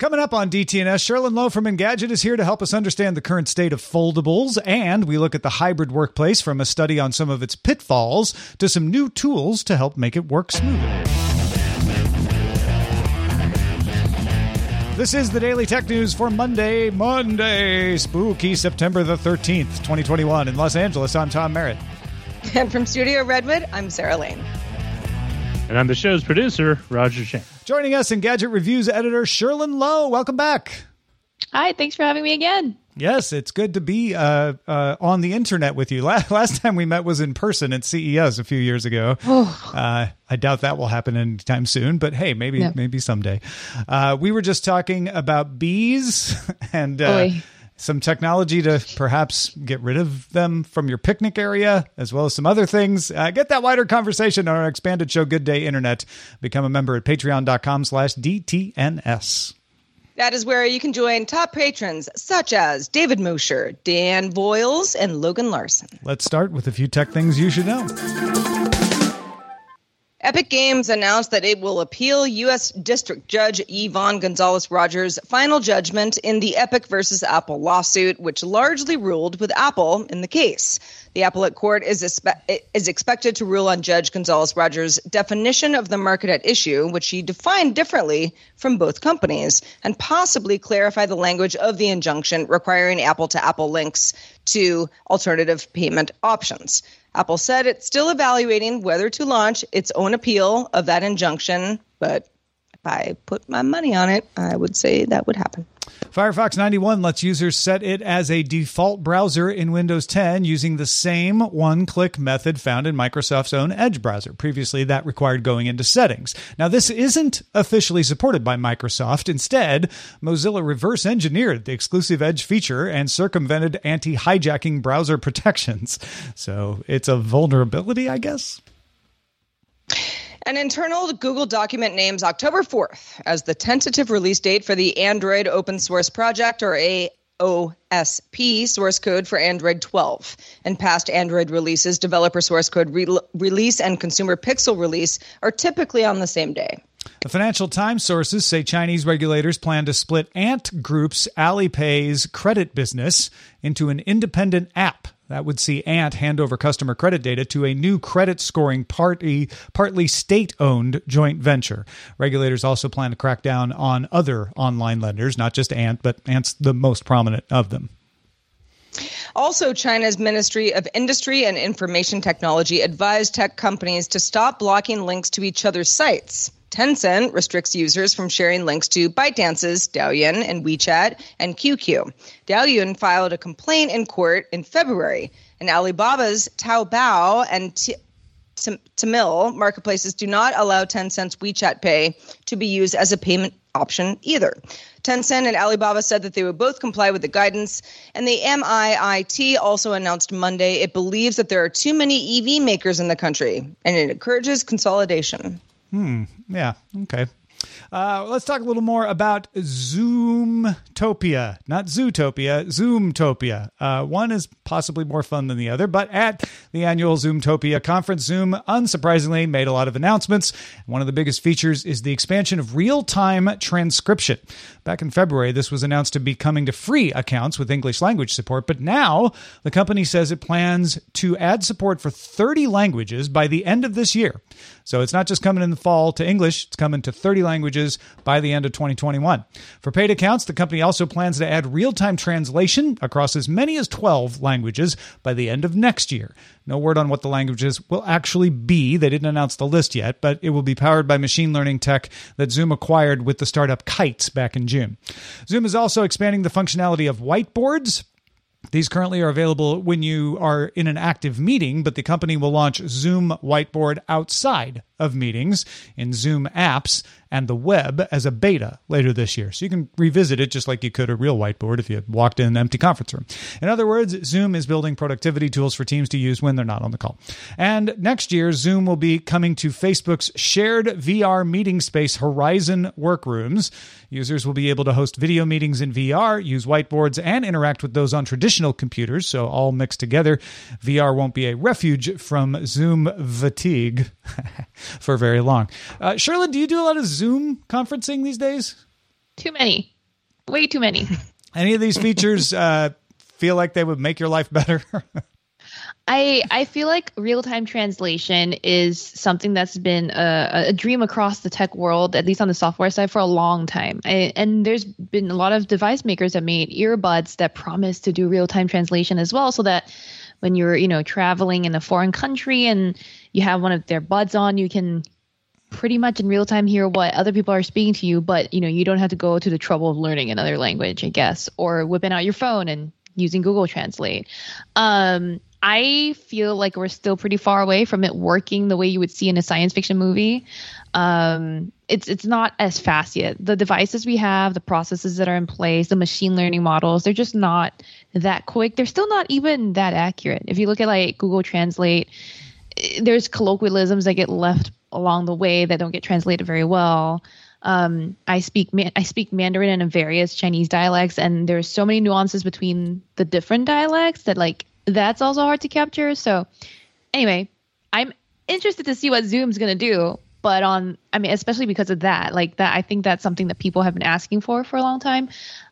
Coming up on DTNS, Cherlynn Low from Engadget is here to help us understand the current state of foldables, and we look at the hybrid workplace from a study on some of its pitfalls to some new tools to help make it work smoother. This is the Daily Tech News for Monday, Monday, spooky September the 13th, 2021. In Los Angeles, I'm Tom Merritt. And from Studio Redwood, I'm Sarah Lane. And I'm the show's producer, Roger Chang. Joining us Engadget Reviews editor Cherlynn Low. Welcome back. Hi, thanks for having me again. Yes, it's good to be uh, uh, on the internet with you. Last time we met was in person at CES a few years ago. Oh. Uh, I doubt that will happen anytime soon, but hey, maybe No. maybe someday. Uh, we were just talking about bees and uh. Some technology to perhaps get rid of them from your picnic area, as well as some other things. Uh, get that wider conversation on our expanded show, Good Day Internet. Become a member at patreon.com slash DTNS. That is where you can join top patrons such as David Mosher, Dan Voiles, and Logan Larson. Let's start with a few tech things you should know. Epic Games announced that it will appeal U.S. District Judge Yvonne Gonzalez Rogers' final judgment in the Epic versus Apple lawsuit, which largely ruled with Apple in the case. The appellate court is, is expected to rule on Judge Gonzalez Rogers' definition of the market at issue, which she defined differently from both companies, and possibly clarify the language of the injunction requiring Apple to Apple links to alternative payment options. Apple said it's still evaluating whether to launch its own appeal of that injunction, but I put my money on it, I would say that would happen. Firefox 91 lets users set it as a default browser in Windows 10 using the same one click method found in Microsoft's own Edge browser. Previously, that required going into settings. Now, this isn't officially supported by Microsoft. Instead, Mozilla reverse engineered the exclusive Edge feature and circumvented anti hijacking browser protections. So it's a vulnerability, I guess. An internal Google document names October 4th as the tentative release date for the Android Open Source Project, or AOSP, source code for Android 12. In past Android releases, developer source code re- release and consumer pixel release are typically on the same day. The Financial Times sources say Chinese regulators plan to split Ant Group's Alipay's credit business into an independent app. That would see Ant hand over customer credit data to a new credit scoring party, partly state owned joint venture. Regulators also plan to crack down on other online lenders, not just Ant, but Ant's the most prominent of them. Also, China's Ministry of Industry and Information Technology advised tech companies to stop blocking links to each other's sites. Tencent restricts users from sharing links to ByteDance's Douyin and WeChat and QQ. Douyin filed a complaint in court in February, and Alibaba's Taobao and T- Tmall marketplaces do not allow Tencent's WeChat Pay to be used as a payment option either. Tencent and Alibaba said that they would both comply with the guidance, and the MIIT also announced Monday it believes that there are too many EV makers in the country, and it encourages consolidation. Hmm. Yeah, okay. Uh, let's talk a little more about Zoomtopia, not Zootopia, Zoomtopia. Uh, one is possibly more fun than the other, but at the annual Zoomtopia conference, Zoom unsurprisingly made a lot of announcements. One of the biggest features is the expansion of real time transcription. Back in February, this was announced to be coming to free accounts with English language support, but now the company says it plans to add support for 30 languages by the end of this year. So it's not just coming in the fall to English, it's coming to 30 languages by the end of 2021. For paid accounts, the company also plans to add real time translation across as many as 12 languages by the end of next year. No word on what the languages will actually be. They didn't announce the list yet, but it will be powered by machine learning tech that Zoom acquired with the startup Kites back in June. Zoom is also expanding the functionality of whiteboards these currently are available when you are in an active meeting, but the company will launch Zoom Whiteboard outside of meetings in Zoom apps and the web as a beta later this year. So you can revisit it just like you could a real whiteboard if you walked in an empty conference room. In other words, Zoom is building productivity tools for teams to use when they're not on the call. And next year, Zoom will be coming to Facebook's shared VR meeting space Horizon Workrooms. Users will be able to host video meetings in VR, use whiteboards, and interact with those on traditional computers, so all mixed together. VR won't be a refuge from Zoom fatigue for very long. Uh, Cherlynn, do you do a lot of Zoom conferencing these days? Too many. Way too many. Any of these features uh, feel like they would make your life better? I I feel like real time translation is something that's been a, a, dream across the tech world, at least on the software side, for a long time. I, and there's been a lot of device makers that made earbuds that promise to do real time translation as well, so that when you're you know traveling in a foreign country and you have one of their buds on, you can pretty much in real time hear what other people are speaking to you, but you know you don't have to go to the trouble of learning another language, I guess, or whipping out your phone and using Google Translate. Um, I feel like we're still pretty far away from it working the way you would see in a science fiction movie. Um, it's it's not as fast yet. The devices we have, the processes that are in place, the machine learning models, they're just not that quick. They're still not even that accurate. If you look at like Google Translate, eh, there's colloquialisms that get left along the way that don't get translated very well. Um, I speak I speak Mandarin and various Chinese dialects, and there's so many nuances between the different dialects that like that's also hard to capture. So anyway, I'm interested to see what Zoom's to do. But on, I mean, especially because of that, like that, I think that's something that people have been asking for for a long time.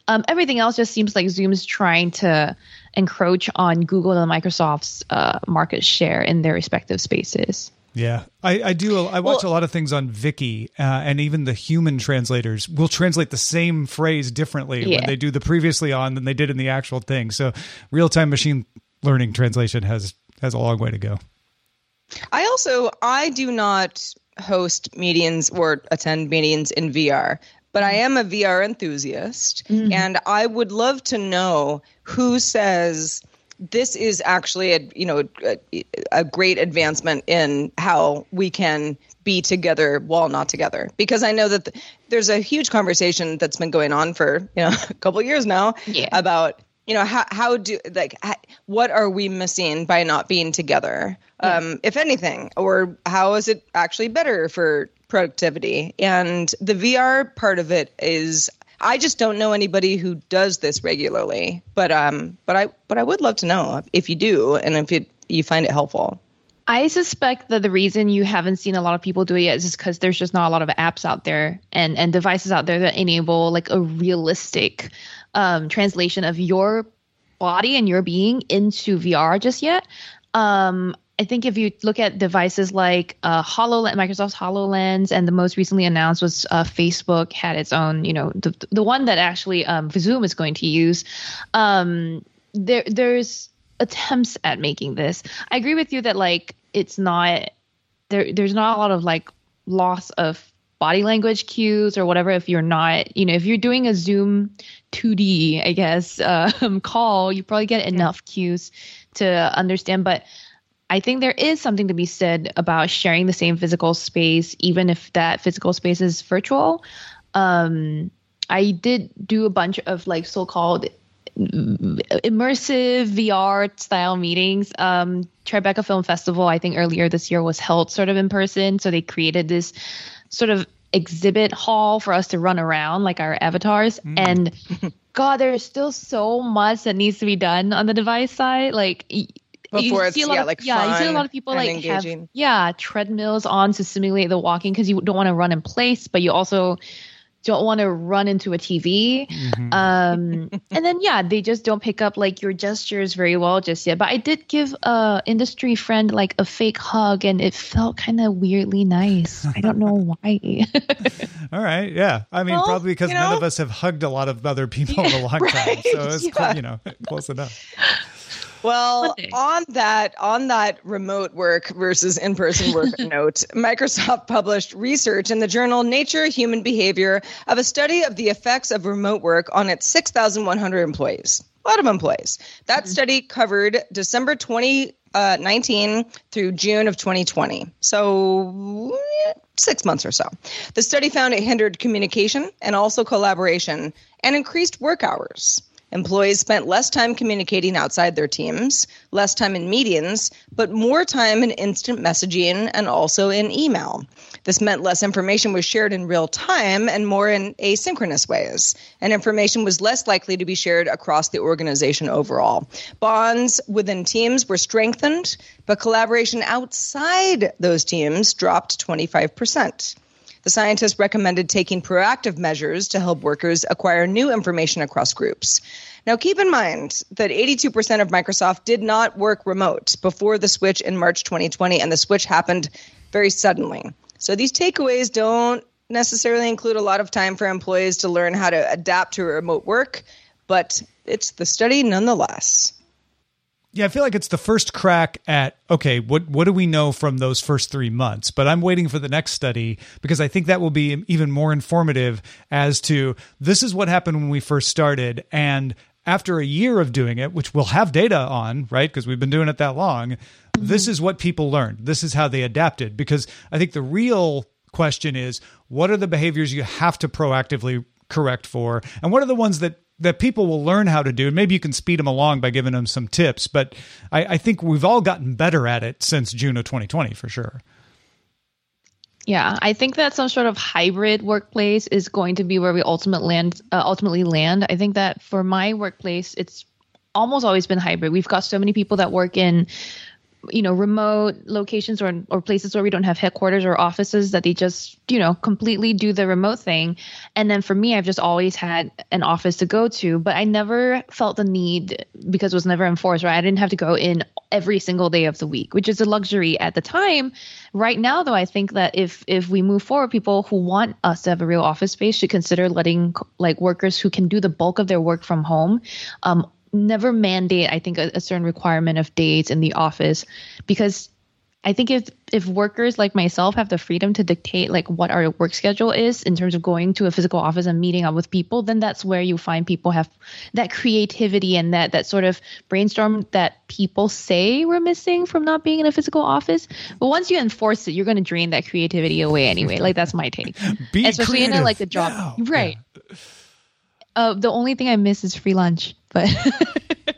Um, everything else just seems like Zoom's trying to encroach on Google and Microsoft's uh, market share in their respective spaces. Yeah, I, I do. I watch well, a lot of things on Viki, uh, and even the human translators will translate the same phrase differently yeah. when they do the previously on than they did in the actual thing. So, real time machine learning translation has has a long way to go. I also I do not host meetings or attend meetings in VR, but I am a VR enthusiast mm-hmm. and I would love to know who says this is actually a you know a, a, great advancement in how we can be together while not together because i know that the, there's a huge conversation that's been going on for you know a couple years now yeah. about you know how how do like how, what are we missing by not being together yeah. um if anything or how is it actually better for productivity and the VR part of it is I just don't know anybody who does this regularly but um but I but I would love to know if you do and if you you find it helpful I suspect that the reason you haven't seen a lot of people do it yet is because there's just not a lot of apps out there and, and devices out there that enable like a realistic um, translation of your body and your being into VR just yet. Um, I think if you look at devices like uh, HoloLens, Microsoft's HoloLens, and the most recently announced was uh, Facebook had its own, you know, the the one that actually um, Zoom is going to use. Um, there there's attempts at making this. I agree with you that like it's not there. There's not a lot of like loss of body language cues or whatever if you're not you know if you're doing a zoom 2d i guess um, call you probably get enough cues to understand but i think there is something to be said about sharing the same physical space even if that physical space is virtual um, i did do a bunch of like so-called immersive VR style meetings. Um, Tribeca Film Festival, I think earlier this year was held sort of in person. So they created this sort of exhibit hall for us to run around like our avatars Mm. and god there's still so much that needs to be done on the device side like Before it's, see a lot yeah, of, like, yeah you see a lot of people and like have yeah treadmills on to simulate the walking because you don't want to run in place but you also don't want to run into a TV. Mm-hmm. Um, and then yeah, they just don't pick up like your gestures very well just yet. But I did give a industry friend like a fake hug, and it felt kind of weirdly nice. I don't know why. All right. Yeah. I mean, Well, probably because you none of us have hugged a lot of other people in a long time. So it's, cl- yeah. you know, close enough. Well, on that on that remote work versus in-person work note, Microsoft published research in the journal Nature Human Behavior of a study of the effects of remote work on its 6,100 employees. A lot of employees. That study covered December 2019 through June of 2020. So eh, six months or so. The study found it hindered communication and also collaboration and increased work hours. Employees spent less time communicating outside their teams, less time in meetings, but more time in instant messaging and also in email. This meant less information was shared in real time and more in asynchronous ways, and information was less likely to be shared across the organization overall. Bonds within teams were strengthened, but collaboration outside those teams dropped 25%. The scientists recommended taking proactive measures to help workers acquire new information across groups. Now, keep in mind that 82% of Microsoft did not work remote before the switch in March 2020, and the switch happened very suddenly. So, these takeaways don't necessarily include a lot of time for employees to learn how to adapt to remote work, but it's the study nonetheless. Yeah, I feel like it's the first crack at okay, what what do we know from those first three months? But I'm waiting for the next study because I think that will be even more informative as to this is what happened when we first started, and after a year of doing it, which we'll have data on, right? Because we've been doing it that long. Mm-hmm. This is what people learned. This is how they adapted. Because I think the real question is, what are the behaviors you have to proactively correct for, and what are the ones that that people will learn how to do. And maybe you can speed them along by giving them some tips. But I, I think we've all gotten better at it since June of 2020 for sure. Yeah, I think that some sort of hybrid workplace is going to be where we land, uh, ultimately land. I think that for my workplace, it's almost always been hybrid. We've got so many people that work in, you know, remote locations or or places where we don't have headquarters or offices that they just, you know, completely do the remote thing. And then for me, I've just always had an office to go to, but I never felt the need because it was never enforced. Right, I didn't have to go in every single day of the week, which is a luxury at the time. Right now, though, I think that if if we move forward, people who want us to have a real office space should consider letting like workers who can do the bulk of their work from home. Um, never mandate, I think, a, a certain requirement of days in the office, because I think if if workers like myself have the freedom to dictate like what our work schedule is in terms of going to a physical office and meeting up with people, then that's where you find people have that creativity and that that sort of brainstorm that people say we're missing from not being in a physical office. But once you enforce it, you're going to drain that creativity away anyway. Like that's my take. Be Especially in a, like a job, now. right? Uh, the only thing I miss is free lunch, but.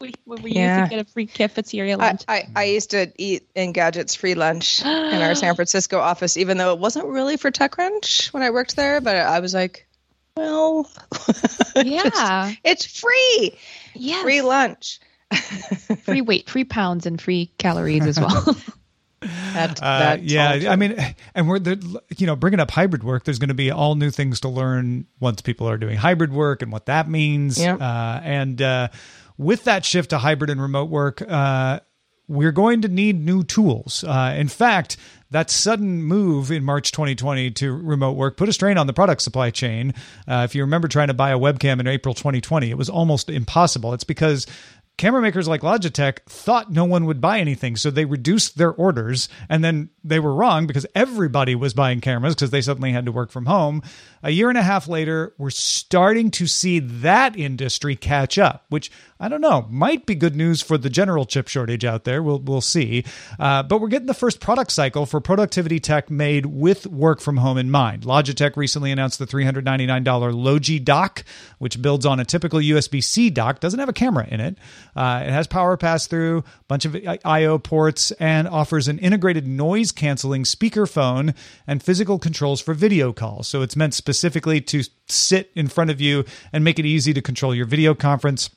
We, when we Yeah. used to get a free cafeteria lunch. I, I used to eat Engadget's free lunch in our San Francisco office, even though it wasn't really for TechCrunch when I worked there. But I was like, well, yeah. it's free, Yes. free lunch. free weight, free pounds, and free calories as well. That, Uh, that's yeah, I mean, and we're you know bringing up hybrid work. There's going to be all new things to learn once people are doing hybrid work and what that means. Yeah. Uh, and uh, with that shift to hybrid and remote work, uh, we're going to need new tools. Uh, in fact, that sudden move in March 2020 to remote work put a strain on the product supply chain. Uh, if you remember trying to buy a webcam in April 2020, it was almost impossible. It's because camera makers like Logitech thought no one would buy anything, so they reduced their orders, and then they were wrong because everybody was buying cameras because they suddenly had to work from home. A year and a half later, we're starting to see that industry catch up, which I don't know might be good news for the general chip shortage out there. We'll we'll see, uh, but we're getting the first product cycle for productivity tech made with work from home in mind. Logitech recently announced the $399 Logi dock, which builds on a typical USB C dock, doesn't have a camera in it. Uh, it has power pass through, a bunch of I/O ports, and offers an integrated noise canceling speakerphone and physical controls for video calls. So it's meant specifically to sit in front of you and make it easy to control your video conference.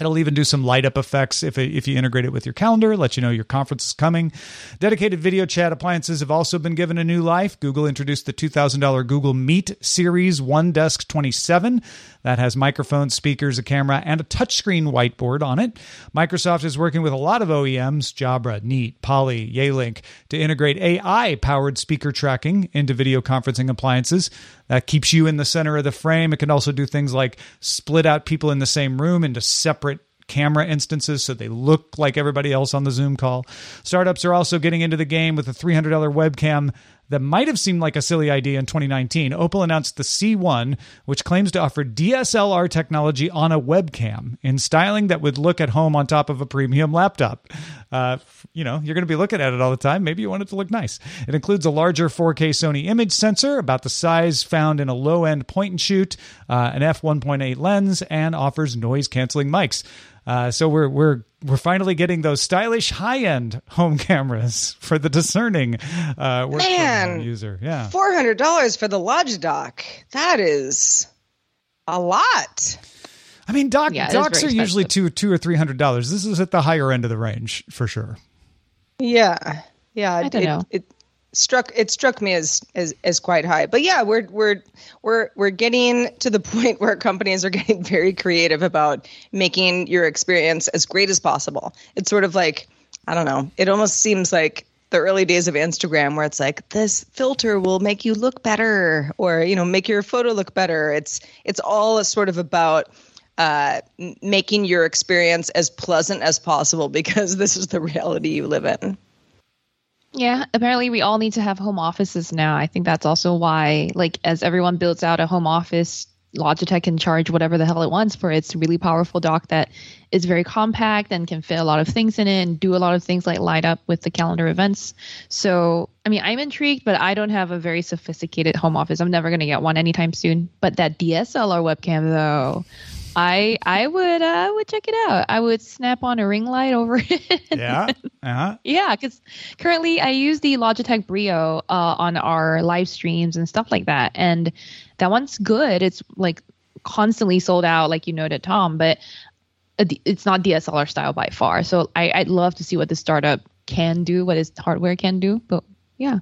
It'll even do some light up effects if, if you integrate it with your calendar, let you know your conference is coming. Dedicated video chat appliances have also been given a new life. Google introduced the $2,000 Google Meet Series One Desk 27 that has microphones, speakers, a camera, and a touchscreen whiteboard on it. Microsoft is working with a lot of OEMs, Jabra, Neat, Poly, Yealink, to integrate AI powered speaker tracking into video conferencing appliances. That keeps you in the center of the frame. It can also do things like split out people in the same room into separate camera instances so they look like everybody else on the Zoom call. Startups are also getting into the game with a $300 webcam that might have seemed like a silly idea in 2019. Opal announced the C1, which claims to offer DSLR technology on a webcam in styling that would look at home on top of a premium laptop. Uh, you know, you're going to be looking at it all the time. Maybe you want it to look nice. It includes a larger 4K Sony image sensor, about the size found in a low end point and shoot, uh, an f1.8 lens, and offers noise canceling mics. Uh, so we're we're we're finally getting those stylish high end home cameras for the discerning uh, Man, user. Yeah, four hundred dollars for the Lodge Logidock. That is a lot. I mean, dock, yeah, docks are usually two two or three hundred dollars. This is at the higher end of the range for sure. Yeah, yeah. I don't it, know. It, struck it struck me as as as quite high. But yeah, we're we're we're we're getting to the point where companies are getting very creative about making your experience as great as possible. It's sort of like I don't know. It almost seems like the early days of Instagram where it's like this filter will make you look better or you know make your photo look better. It's it's all sort of about uh, making your experience as pleasant as possible because this is the reality you live in. Yeah, apparently we all need to have home offices now. I think that's also why, like, as everyone builds out a home office, Logitech can charge whatever the hell it wants for its really powerful dock that is very compact and can fit a lot of things in it and do a lot of things like light up with the calendar events. So, I mean, I'm intrigued, but I don't have a very sophisticated home office. I'm never going to get one anytime soon. But that DSLR webcam, though, I I would uh, would check it out. I would snap on a ring light over it. Yeah. Uh-huh. yeah, because currently I use the Logitech Brio uh, on our live streams and stuff like that, and that one's good. It's like constantly sold out, like you noted, Tom, but it's not DSLR style by far. So I, I'd love to see what the startup can do, what its hardware can do. But yeah.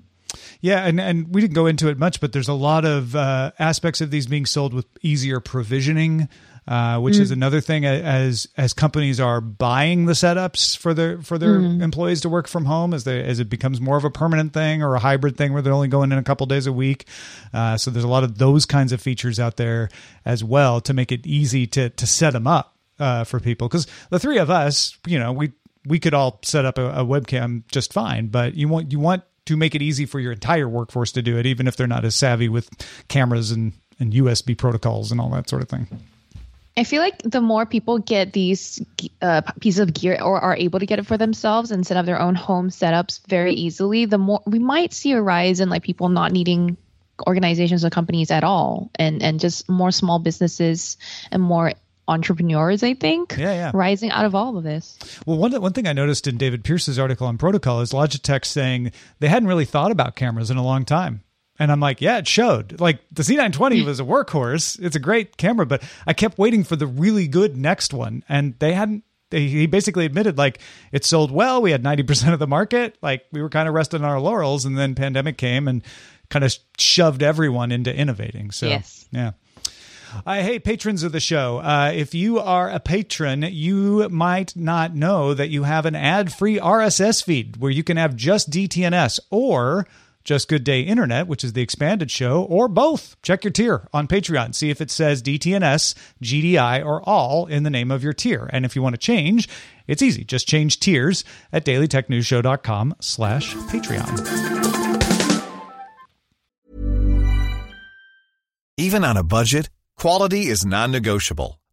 Yeah, and, and we didn't go into it much, but there's a lot of uh, aspects of these being sold with easier provisioning uh, which mm. is another thing as as companies are buying the setups for their for their mm. employees to work from home as they as it becomes more of a permanent thing or a hybrid thing where they're only going in a couple days a week. Uh, so there's a lot of those kinds of features out there as well to make it easy to to set them up uh, for people because the three of us, you know, we we could all set up a, a webcam just fine, but you want you want to make it easy for your entire workforce to do it, even if they're not as savvy with cameras and, and USB protocols and all that sort of thing. I feel like the more people get these uh, pieces of gear or are able to get it for themselves and set up their own home setups very easily, the more we might see a rise in like people not needing organizations or companies at all, and and just more small businesses and more entrepreneurs, I think, yeah, yeah. rising out of all of this. Well, one one thing I noticed in David Pierce's article on protocol is Logitech saying they hadn't really thought about cameras in a long time. And I'm like, yeah, it showed. Like the C920 was a workhorse. It's a great camera, but I kept waiting for the really good next one. And they hadn't, they, he basically admitted like it sold well. We had 90% of the market. Like we were kind of resting on our laurels. And then pandemic came and kind of shoved everyone into innovating. So, yes. yeah. Uh, hey, patrons of the show. Uh, if you are a patron, you might not know that you have an ad free RSS feed where you can have just DTNS or just Good Day Internet, which is the expanded show, or both. Check your tier on Patreon. See if it says DTNS, GDI, or all in the name of your tier. And if you want to change, it's easy. Just change tiers at dailytechnewsshow.com slash Patreon. Even on a budget, quality is non-negotiable.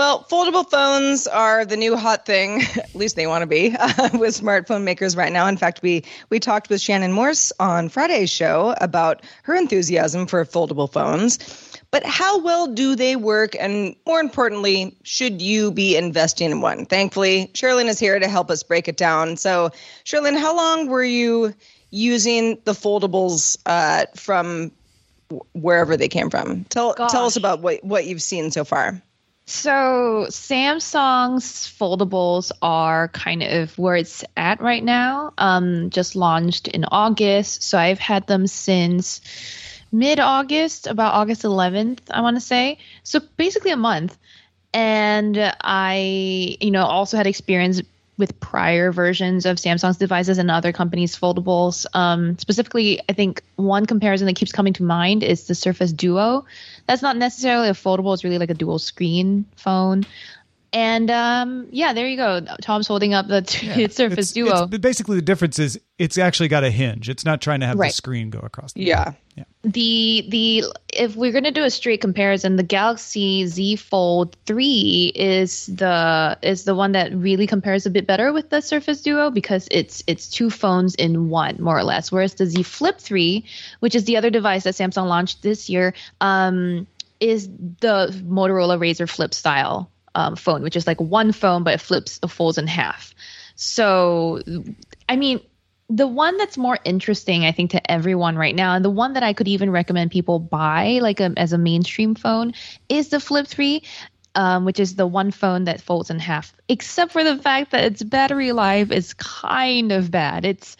Well, foldable phones are the new hot thing. At least they want to be uh, with smartphone makers right now. In fact, we we talked with Shannon Morse on Friday's show about her enthusiasm for foldable phones. But how well do they work? And more importantly, should you be investing in one? Thankfully, Cherlynn is here to help us break it down. So, Cherlynn, how long were you using the foldables uh, from wherever they came from? Tell Gosh. tell us about what what you've seen so far. So Samsung's foldables are kind of where it's at right now. Um, just launched in August, so I've had them since mid-August, about August 11th, I want to say. So basically a month. And I, you know, also had experience with prior versions of Samsung's devices and other companies' foldables. Um, specifically, I think one comparison that keeps coming to mind is the Surface Duo. That's not necessarily a foldable; it's really like a dual screen phone. And um, yeah, there you go. Tom's holding up the Surface It's- Duo. it's- basically, the difference is it's actually got a hinge. It's not trying to have the screen go across. The Yeah. the the if we're gonna do a straight comparison, the Galaxy Z Fold three is the is the one that really compares a bit better with the Surface Duo because it's it's two phones in one more or less. Whereas the Z Flip three, which is the other device that Samsung launched this year, um, is the Motorola Razr Flip style um, phone, which is like one phone but it flips it folds in half. So I mean the one that's more interesting i think to everyone right now and the one that i could even recommend people buy like a, as a mainstream phone is the flip 3 um, which is the one phone that folds in half except for the fact that its battery life is kind of bad it's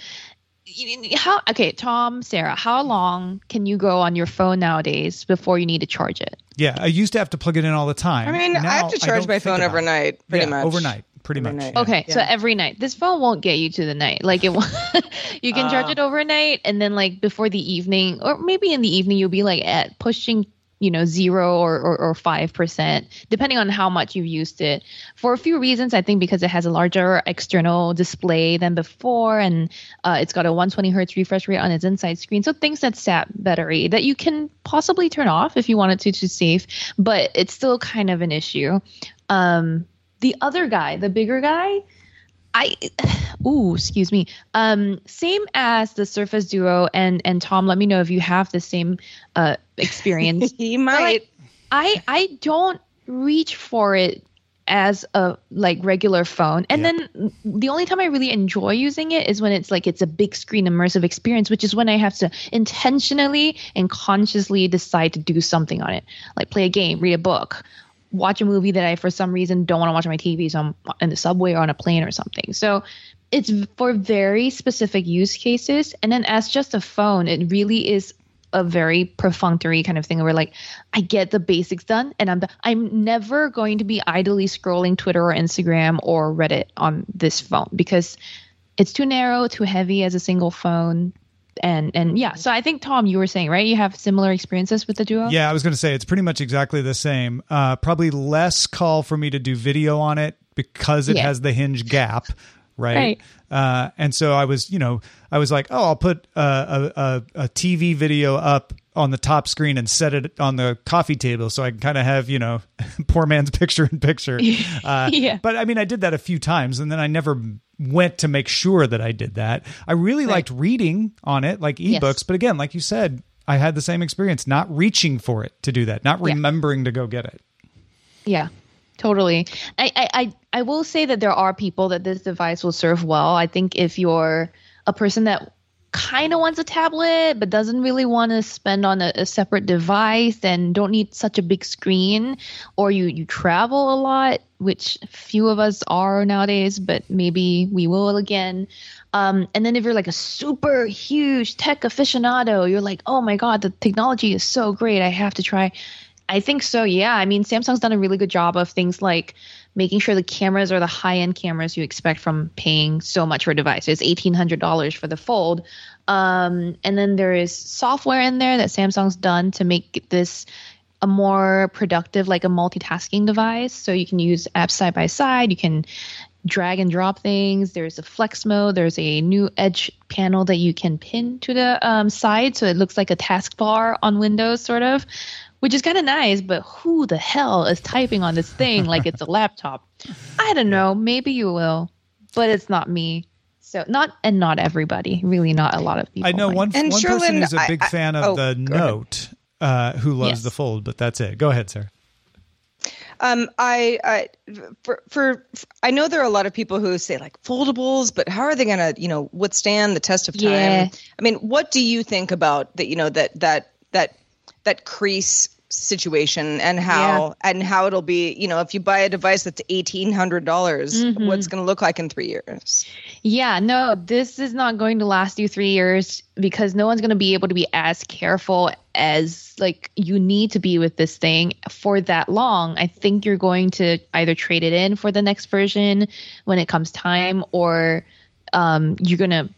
how okay tom sarah how long can you go on your phone nowadays before you need to charge it Yeah, I used to have to plug it in all the time. I mean, I have to charge my phone overnight, pretty Yeah, much. Overnight, pretty much. Overnight. yeah. Okay, so every night. This phone won't get you to the night. Like it, won't- you can charge Ah. it overnight, and then like before the evening, or maybe in the evening, you'll be like at pushing, you know, zero or or five percent, depending on how much you've used it. For a few reasons, I think because it has a larger external display than before, and uh, it's got a 120 hertz refresh rate on its inside screen. So things that sap battery that you can possibly turn off if you wanted to to save, but it's still kind of an issue. Um, the other guy, the bigger guy, I ooh, excuse me. Um, same as the Surface Duo and and Tom, let me know if you have the same uh experience. He might. I I don't reach for it as a like regular phone. And Yeah. then the only time I really enjoy using it is when it's like it's a big screen immersive experience, which is when I have to intentionally and consciously decide to do something on it. Like play a game, read a book, watch a movie that I for some reason don't want to watch on my TV, so I'm in the subway or on a plane or something. So it's for very specific use cases. And then as just a phone, it really is a very perfunctory kind of thing where like I get the basics done and I'm I'm never going to be idly scrolling Twitter or Instagram or Reddit on this phone because it's too narrow, too heavy as a single phone. And and yeah, so I think Tom, you were saying right, you have similar experiences with the Duo. Yeah, I was going to say it's pretty much exactly the same. Uh, probably less call for me to do video on it because it Yeah. has the hinge gap, right? Right. Uh, and so I was, you know, I was like, oh, I'll put a, a, a TV video up on the top screen and set it on the coffee table so I can kind of have, you know, poor man's picture in picture. Uh, Yeah. But I mean, I did that a few times and then I never went to make sure that I did that. I really liked reading on it, like ebooks. Yes. But again, like you said, I had the same experience, not reaching for it to do that, not Yeah. remembering to go get it. Yeah, totally. I, I, I, will say that there are people that this device will serve well. I think if you're a person that kind of wants a tablet but doesn't really want to spend on a, a separate device and don't need such a big screen, or you you travel a lot, which few of us are nowadays, but maybe we will again. Um, and then if you're like a super huge tech aficionado, you're like, oh my god, the technology is so great, I have to try. I think so. Yeah. I mean, Samsung's done a really good job of things like making sure the cameras are the high end cameras you expect from paying so much for a device. It's eighteen hundred dollars for the Fold, um, and then there is software in there that Samsung's done to make this a more productive, like a multitasking device. So you can use apps side by side. You can drag and drop things. There's a flex mode. There's a new edge panel that you can pin to the um, side, so it looks like a taskbar on Windows, sort of, which is kind of nice. But who the hell is typing on this thing like it's a laptop? I don't know. Maybe you will, but it's not me. So not and not everybody. Really, not a lot of people. I know might. one, And one person Cherlynn, who's a I- big I- fan of oh, the. Note uh, who loves Yes. the Fold, but that's it. Go ahead, sir. Um, I, I for, for I know there are a lot of people who say like foldables, but how are they going to you know withstand the test of time? Yeah. I mean, what do you think about that? You know that that that that crease situation and how and how it'll be. You know, if you buy a device that's eighteen hundred dollars, Mm-hmm. what's going to look like in three years? Yeah, no, this is not going to last you three years because no one's going to be able to be as careful as like you need to be with this thing for that long. I think you're going to either trade it in for the next version when it comes time, or um, you're going to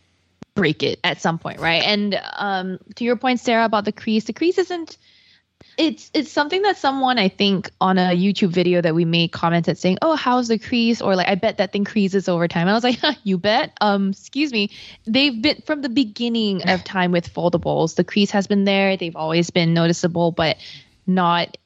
break it at some point, right? And um, to your point, Sarah, about the crease, the crease isn't. It's it's something that someone I think on a YouTube video that we made commented saying, "Oh, how's the crease?" or like, "I bet that thing creases over time." I was like, "You bet." Um, excuse me. They've been from the beginning of time with foldables. The crease has been there. They've always been noticeable, but not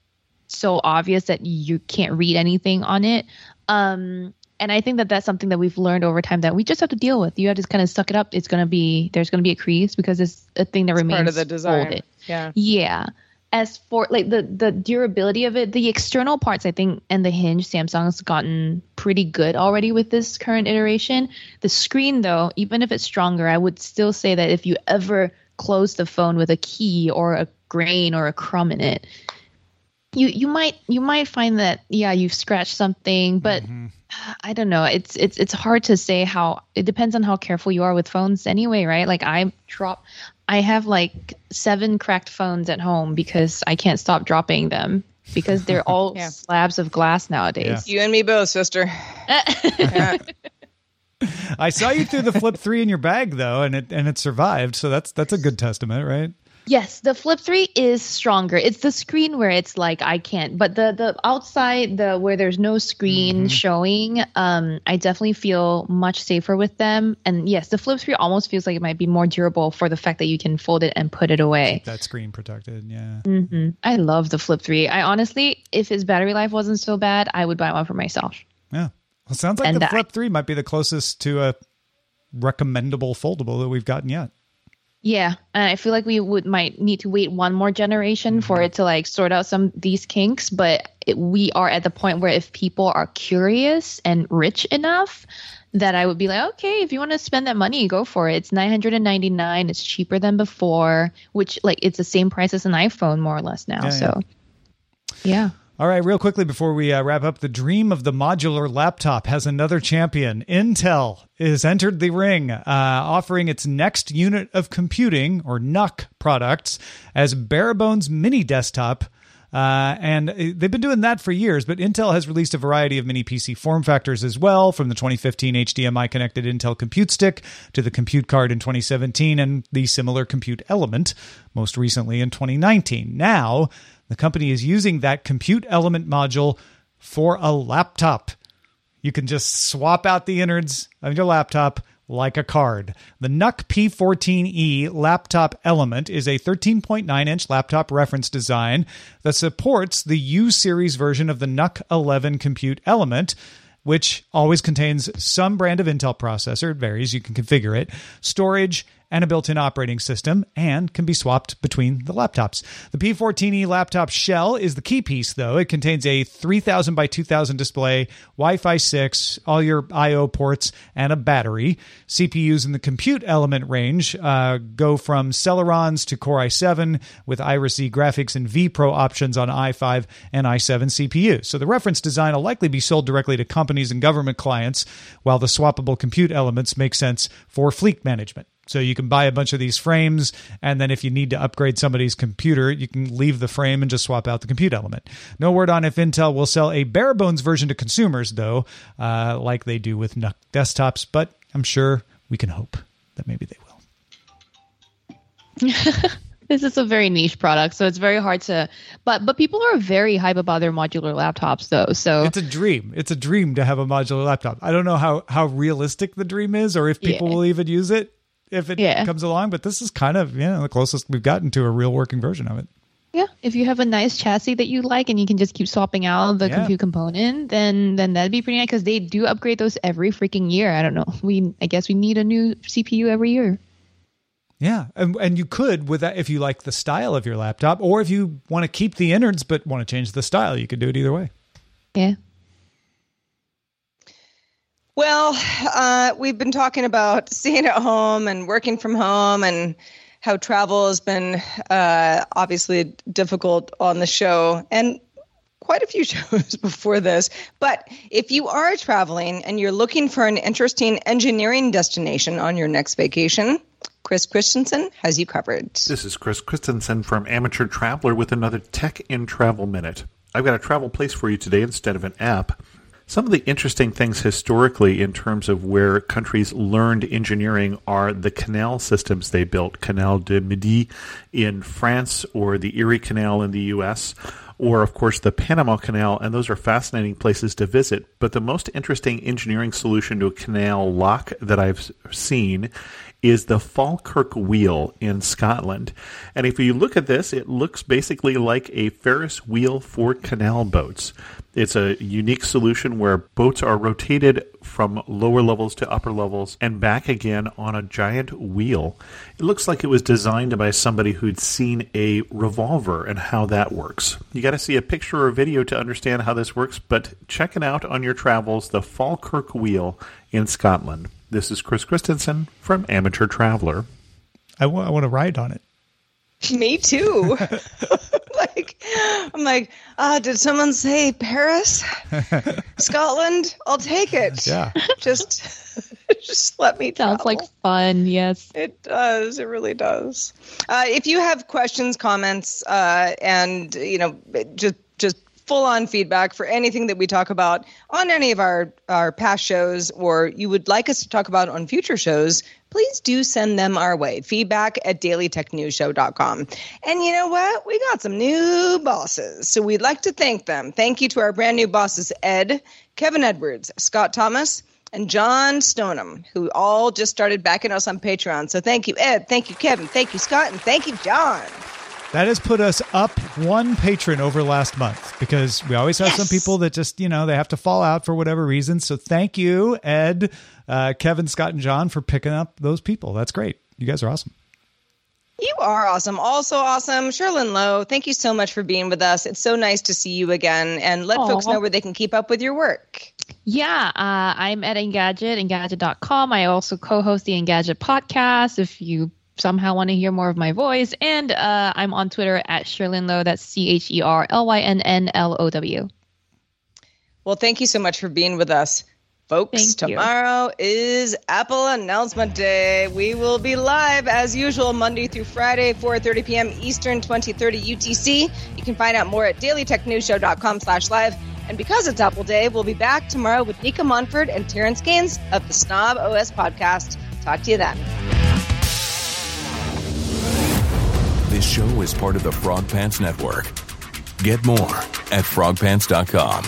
so obvious that you can't read anything on it. Um, and I think that that's something that we've learned over time that we just have to deal with. You have to kind of suck it up. It's gonna be there's gonna be a crease because it's a thing that remains Part of the design. folded. Yeah. Yeah. As for like the the durability of it, the external parts, I think, and the hinge, Samsung's gotten pretty good already with this current iteration. The screen, though, even if it's stronger, I would still say that if you ever close the phone with a key or a grain or a crumb in it, you you might you might find that yeah you've scratched something, but mm-hmm. I don't know. It's it's it's hard to say how. It depends on how careful you are with phones, anyway, right? Like I drop, I have like seven cracked phones at home because I can't stop dropping them because they're all Yeah. slabs of glass nowadays. You and me both, sister. Yeah. I saw you threw the Flip Three in your bag though, and it and it survived. So that's that's a good testament, right? Yes, the Flip 3 is stronger. It's the screen where it's like I can't, but the the outside the where there's no screen showing, um I definitely feel much safer with them. And yes, the Flip 3 almost feels like it might be more durable for the fact that you can fold it and put it away. That screen protected. Yeah. Mm-hmm. I love the Flip 3. I honestly, if his battery life wasn't so bad, I would buy one for myself. Yeah. Well, it sounds like And the I- Flip Three might be the closest to a recommendable foldable that we've gotten yet. Yeah, and I feel like we would might need to wait one more generation mm-hmm. for it to like sort out some these kinks. But it, we are at the point where if people are curious and rich enough, that I would be like, okay, if you want to spend that money, go for it. It's nine hundred and ninety nine. It's cheaper than before, which like it's the same price as an iPhone more or less now. Yeah, so, yeah. All right, real quickly before we uh, wrap up, the dream of the modular laptop has another champion. Intel is entered the ring, uh, offering its next unit of computing or NUC products as bare bones mini desktop. Uh, and uh, they've been doing that for years, but Intel has released a variety of mini PC form factors as well, from the 2015 HDMI connected Intel Compute Stick to the Compute Card in 2017 and the similar Compute Element most recently in 2019. Now, the company is using that Compute Element module for a laptop. You can just swap out the innards of your laptop like a card. The NUC P14E laptop element is a 13.9 inch laptop reference design that supports the U series version of the NUC 11 compute element. Which always contains some brand of Intel processor. It varies, you can configure it. Storage, and a built in operating system and can be swapped between the laptops. The P14E laptop shell is the key piece, though. It contains a 3000 by 2000 display, Wi Fi 6, all your I.O. ports, and a battery. CPUs in the compute element range uh, go from Celerons to Core i7 with Iris E graphics and vPro options on i5 and i7 CPUs. So the reference design will likely be sold directly to companies and government clients, while the swappable compute elements make sense for fleet management. So you can buy a bunch of these frames, and then if you need to upgrade somebody's computer, you can leave the frame and just swap out the compute element. No word on if Intel will sell a bare bones version to consumers, though, uh, like they do with NUC desktops, but I'm sure we can hope that maybe they will. this is a very niche product, so it's very hard to. But but people are very hype about their modular laptops, though. So it's a dream. It's a dream to have a modular laptop. I don't know how how realistic the dream is, or if people yeah. will even use it if it yeah. comes along. But this is kind of you know the closest we've gotten to a real working version of it. Yeah, if you have a nice chassis that you like and you can just keep swapping out the yeah. compute component, then then that'd be pretty nice because they do upgrade those every freaking year. I don't know. We I guess we need a new CPU every year. Yeah, and, and you could with that if you like the style of your laptop, or if you want to keep the innards but want to change the style, you could do it either way. Yeah. Well, uh, we've been talking about staying at home and working from home and how travel has been uh, obviously difficult on the show and quite a few shows before this. But if you are traveling and you're looking for an interesting engineering destination on your next vacation, Chris Christensen has you covered. This is Chris Christensen from Amateur Traveler with another Tech in Travel Minute. I've got a travel place for you today instead of an app. Some of the interesting things historically in terms of where countries learned engineering are the canal systems they built, Canal du Midi in France or the Erie Canal in the US or of course the Panama Canal, and those are fascinating places to visit. But the most interesting engineering solution to a canal lock that I've seen is the Falkirk wheel in Scotland. And if you look at this, it looks basically like a Ferris wheel for canal boats. It's a unique solution where boats are rotated from lower levels to upper levels and back again on a giant wheel. It looks like it was designed by somebody who'd seen a revolver and how that works. You got to see a picture or video to understand how this works, but check it out on your travels the Falkirk wheel in Scotland. This is Chris Christensen from Amateur Traveler. I, w- I want to ride on it. Me too. like I'm like, uh, did someone say Paris? Scotland? I'll take it. Yeah. Just just let me Sounds travel. like fun, yes. It does. It really does. Uh, if you have questions, comments, uh, and you know, just just full on feedback for anything that we talk about on any of our, our past shows or you would like us to talk about on future shows, please do send them our way. Feedback at dailytechnewsshow.com. And you know what? We got some new bosses. So we'd like to thank them. Thank you to our brand new bosses, Ed, Kevin Edwards, Scott Thomas, and John Stoneham, who all just started backing us on Patreon. So thank you, Ed. Thank you, Kevin. Thank you, Scott. And thank you, John. That has put us up one patron over last month because we always have yes. some people that just, you know, they have to fall out for whatever reason. So thank you, Ed, uh, Kevin, Scott, and John for picking up those people. That's great. You guys are awesome. You are awesome. Also awesome. Cherlynn Low, thank you so much for being with us. It's so nice to see you again. And let Aww. folks know where they can keep up with your work. Yeah, uh, I'm at Engadget, Engadget.com. I also co host the Engadget podcast. If you somehow want to hear more of my voice. And uh, I'm on Twitter at Cherlynn Low. That's C H E R L Y N N L O W. Well, thank you so much for being with us. Folks, Thank you. tomorrow is Apple Announcement Day. We will be live as usual Monday through Friday, 4.30 p.m. Eastern, 2030 UTC. You can find out more at dailytechnewsshow.com slash live. And because it's Apple Day, we'll be back tomorrow with Nika Monford and Terrence Gaines of the Snob OS podcast. Talk to you then. This show is part of the Frog Pants Network. Get more at frogpants.com.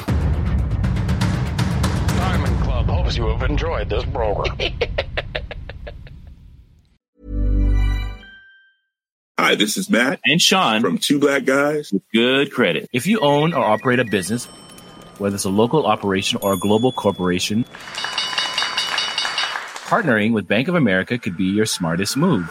Diamond Club hopes you have enjoyed this program. Hi, this is Matt and Sean from Two Black Guys with Good Credit. If you own or operate a business, whether it's a local operation or a global corporation, partnering with Bank of America could be your smartest move.